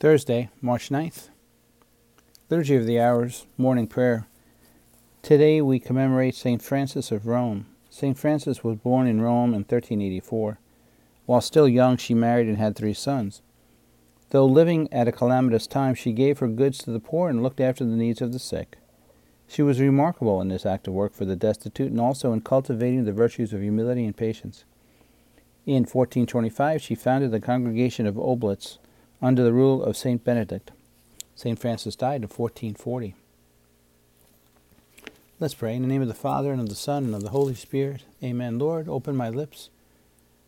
Thursday, March 9th. Liturgy of the Hours, Morning Prayer. Today we commemorate St. Frances of Rome. St. Frances was born in Rome in 1384. While still young, she married and had three sons. Though living at a calamitous time, she gave her goods to the poor and looked after the needs of the sick. She was remarkable in this act of work for the destitute and also in cultivating the virtues of humility and patience. In 1425, she founded the Congregation of Oblates under the rule of St. Benedict. St. Frances died in 1440. Let's pray. In the name of the Father, and of the Son, and of the Holy Spirit. Amen. Lord, open my lips,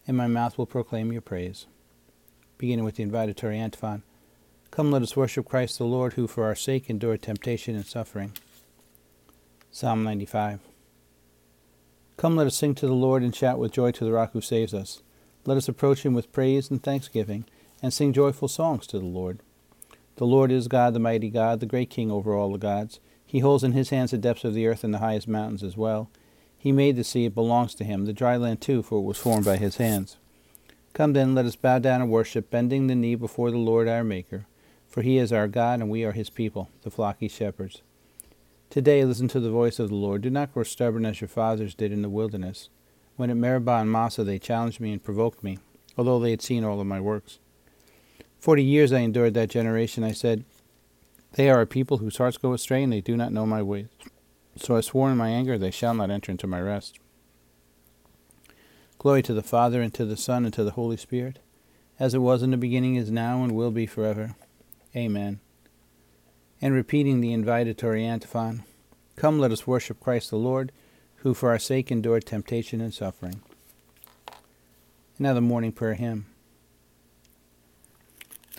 and my mouth will proclaim your praise. Beginning with the invitatory antiphon Come, let us worship Christ the Lord, who for our sake endured temptation and suffering. Psalm 95. Come, let us sing to the Lord and shout with joy to the rock who saves us. Let us approach him with praise and thanksgiving, and sing joyful songs to the Lord. The Lord is God, the mighty God, the great King over all the gods. He holds in his hands the depths of the earth and the highest mountains as well. He made the sea, it belongs to him, the dry land too, for it was formed by his hands. Come then, let us bow down and worship, bending the knee before the Lord our Maker. For he is our God, and we are his people, the flocky shepherds. Today listen to the voice of the Lord. Do not grow stubborn as your fathers did in the wilderness when at Meribah and Massah they challenged me and provoked me, although they had seen all of my works. Forty years I endured that generation. I said, They are a people whose hearts go astray, and they do not know my ways. So I swore in my anger, They shall not enter into my rest. Glory to the Father, and to the Son, and to the Holy Spirit, as it was in the beginning, is now, and will be forever. Amen. And repeating the invitatory antiphon Come, let us worship Christ the Lord who for our sake endured temptation and suffering. The morning prayer hymn.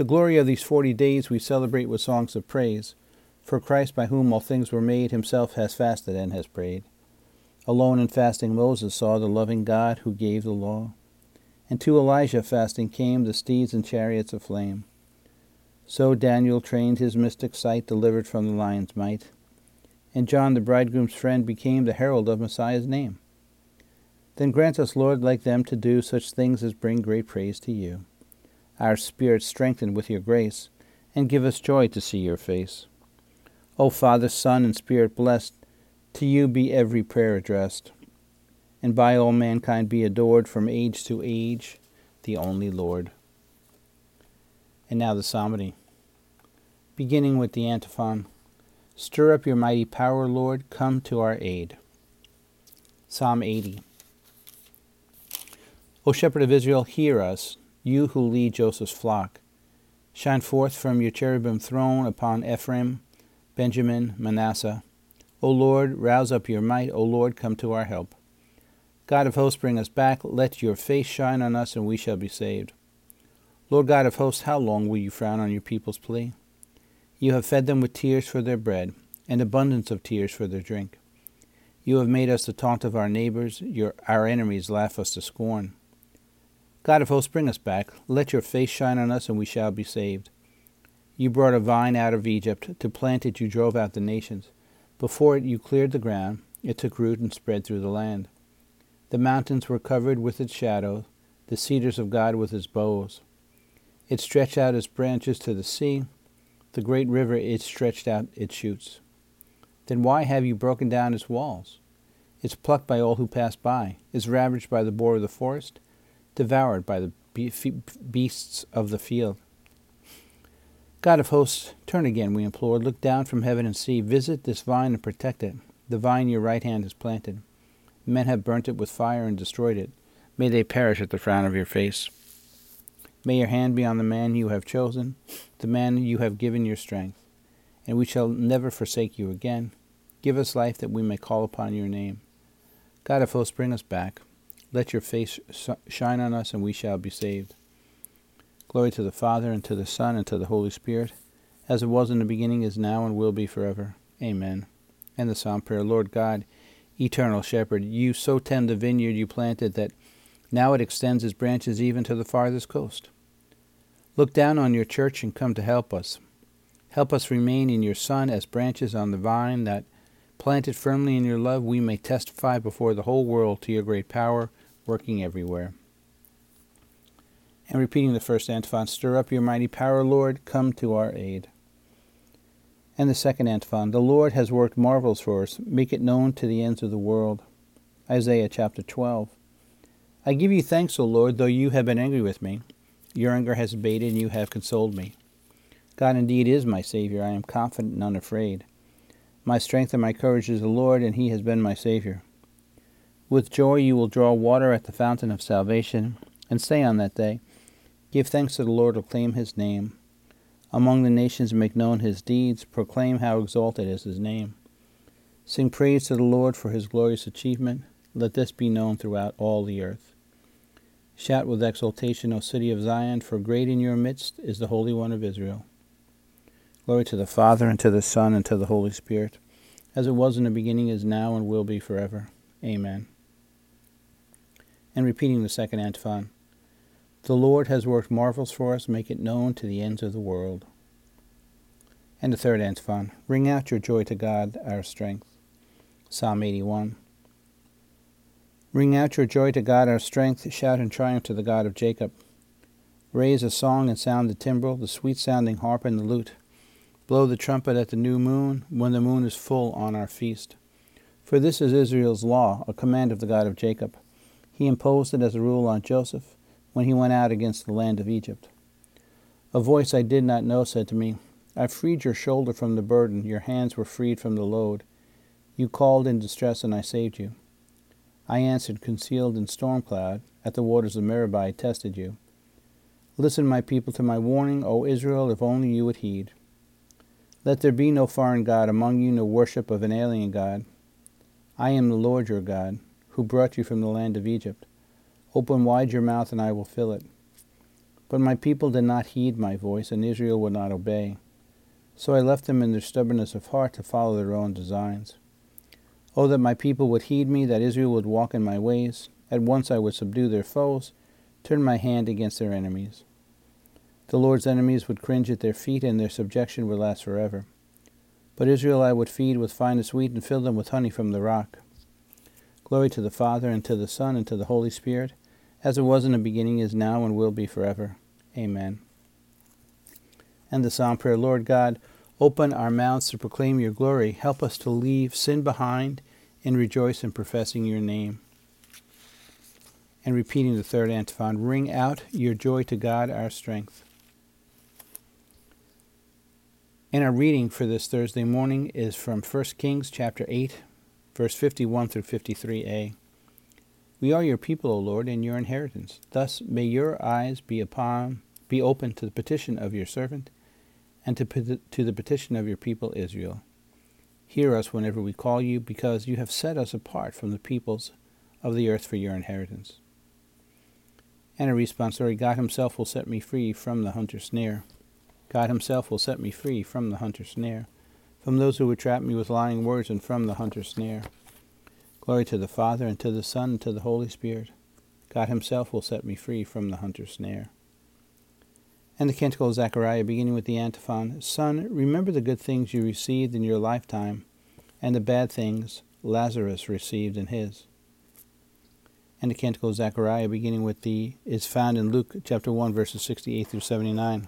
The glory of these forty days we celebrate with songs of praise, for Christ, by whom all things were made, himself has fasted and has prayed. Alone and fasting Moses saw the loving God who gave the law. And to Elijah fasting came the steeds and chariots of flame. So Daniel trained his mystic sight, delivered from the lion's might and John the bridegroom's friend became the herald of Messiah's name. Then grant us, Lord, like them to do such things as bring great praise to you. Our spirits strengthened with your grace, and give us joy to see your face. O Father, Son, and Spirit blessed, to you be every prayer addressed, and by all mankind be adored from age to age, the only Lord. And now the psalmody, beginning with the antiphon. Stir up your mighty power, Lord. Come to our aid. Psalm 80. O Shepherd of Israel, hear us, you who lead Joseph's flock. Shine forth from your cherubim throne upon Ephraim, Benjamin, Manasseh. O Lord, rouse up your might. O Lord, come to our help. God of hosts, bring us back. Let your face shine on us, and we shall be saved. Lord God of hosts, how long will you frown on your people's plea? You have fed them with tears for their bread, and abundance of tears for their drink. You have made us the taunt of our neighbors, your, our enemies laugh us to scorn. God of hosts, bring us back. Let your face shine on us, and we shall be saved. You brought a vine out of Egypt. To plant it, you drove out the nations. Before it, you cleared the ground. It took root and spread through the land. The mountains were covered with its shadow, the cedars of God with its boughs. It stretched out its branches to the sea the great river it stretched out its shoots. Then why have you broken down its walls? It's plucked by all who pass by, is ravaged by the boar of the forest, devoured by the beasts of the field. God of hosts, turn again, we implore. Look down from heaven and see. Visit this vine and protect it, the vine your right hand has planted. Men have burnt it with fire and destroyed it. May they perish at the frown of your face. May your hand be on the man you have chosen, the man you have given your strength, and we shall never forsake you again. Give us life that we may call upon your name. God of hosts, bring us back. Let your face shine on us, and we shall be saved. Glory to the Father, and to the Son, and to the Holy Spirit, as it was in the beginning, is now, and will be forever. Amen. And the Psalm prayer Lord God, eternal shepherd, you so tend the vineyard you planted that now it extends its branches even to the farthest coast. Look down on your church and come to help us. Help us remain in your Son as branches on the vine, that, planted firmly in your love, we may testify before the whole world to your great power, working everywhere. And repeating the first antiphon, Stir up your mighty power, Lord, come to our aid. And the second antiphon, The Lord has worked marvels for us, make it known to the ends of the world. Isaiah chapter 12. I give you thanks, O Lord, though you have been angry with me. Your anger has abated, and you have consoled me. God indeed is my Savior. I am confident and unafraid. My strength and my courage is the Lord, and he has been my Savior. With joy you will draw water at the fountain of salvation, and say on that day, Give thanks to the Lord, proclaim his name. Among the nations make known his deeds, proclaim how exalted is his name. Sing praise to the Lord for his glorious achievement. Let this be known throughout all the earth. Shout with exultation, O city of Zion, for great in your midst is the Holy One of Israel. Glory to the Father, and to the Son, and to the Holy Spirit, as it was in the beginning, is now, and will be forever. Amen. And repeating the second antiphon The Lord has worked marvels for us, make it known to the ends of the world. And the third antiphon Ring out your joy to God, our strength. Psalm 81. Ring out your joy to God our strength, shout in triumph to the God of Jacob. Raise a song and sound the timbrel, the sweet sounding harp and the lute. Blow the trumpet at the new moon, when the moon is full on our feast. For this is Israel's law, a command of the God of Jacob. He imposed it as a rule on Joseph when he went out against the land of Egypt. A voice I did not know said to me, I freed your shoulder from the burden, your hands were freed from the load. You called in distress, and I saved you. I answered, concealed in storm cloud, at the waters of Meribah I tested you. Listen, my people, to my warning, O Israel, if only you would heed. Let there be no foreign God among you, no worship of an alien God. I am the Lord your God, who brought you from the land of Egypt. Open wide your mouth, and I will fill it. But my people did not heed my voice, and Israel would not obey. So I left them in their stubbornness of heart to follow their own designs. Oh, that my people would heed me, that Israel would walk in my ways. At once I would subdue their foes, turn my hand against their enemies. The Lord's enemies would cringe at their feet, and their subjection would last forever. But Israel I would feed with finest wheat, and fill them with honey from the rock. Glory to the Father, and to the Son, and to the Holy Spirit, as it was in the beginning, is now, and will be forever. Amen. And the Psalm Prayer Lord God, Open our mouths to proclaim your glory. Help us to leave sin behind and rejoice in professing your name. And repeating the third antiphon, ring out your joy to God, our strength. And our reading for this Thursday morning is from 1 Kings chapter 8, verse 51 through 53a. We are your people, O Lord, and your inheritance. Thus may your eyes be upon be open to the petition of your servant and to, to the petition of your people Israel. Hear us whenever we call you, because you have set us apart from the peoples of the earth for your inheritance. And a responsory God Himself will set me free from the hunter's snare. God Himself will set me free from the hunter's snare, from those who would trap me with lying words, and from the hunter's snare. Glory to the Father, and to the Son, and to the Holy Spirit. God Himself will set me free from the hunter's snare. And the Canticle of Zechariah, beginning with the antiphon Son, remember the good things you received in your lifetime, and the bad things Lazarus received in his. And the Canticle of Zechariah, beginning with the, is found in Luke chapter 1, verses 68 through 79.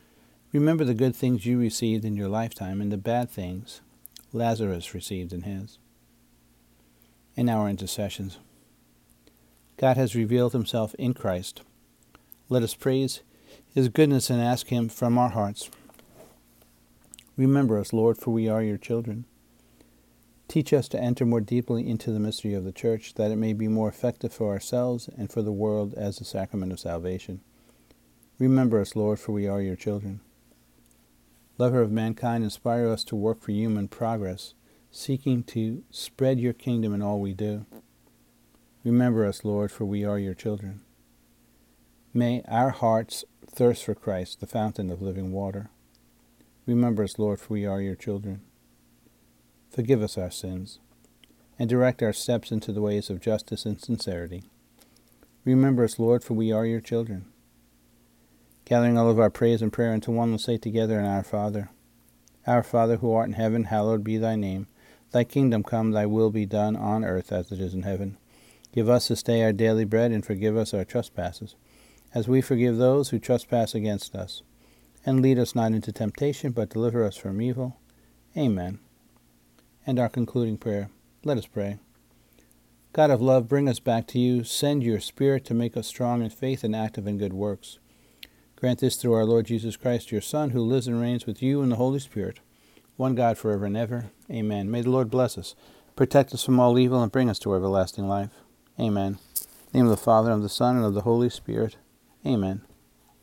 remember the good things you received in your lifetime, and the bad things Lazarus received in his. In our intercessions, God has revealed himself in Christ. Let us praise his goodness and ask him from our hearts. Remember us, Lord, for we are your children. Teach us to enter more deeply into the mystery of the Church, that it may be more effective for ourselves and for the world as the sacrament of salvation. Remember us, Lord, for we are your children. Lover of mankind, inspire us to work for human progress, seeking to spread your kingdom in all we do. Remember us, Lord, for we are your children. May our hearts thirst for Christ, the fountain of living water. Remember us, Lord, for we are your children. Forgive us our sins, and direct our steps into the ways of justice and sincerity. Remember us, Lord, for we are your children. Gathering all of our praise and prayer into one, let's say together in Our Father. Our Father, who art in heaven, hallowed be thy name. Thy kingdom come, thy will be done on earth as it is in heaven. Give us this day our daily bread, and forgive us our trespasses, as we forgive those who trespass against us. And lead us not into temptation, but deliver us from evil. Amen. And our concluding prayer. Let us pray. God of love, bring us back to you. Send your Spirit to make us strong in faith and active in good works. Grant this through our Lord Jesus Christ, your Son, who lives and reigns with you in the Holy Spirit, one God forever and ever. Amen. May the Lord bless us, protect us from all evil, and bring us to everlasting life. Amen. name of the Father, and of the Son, and of the Holy Spirit. Amen.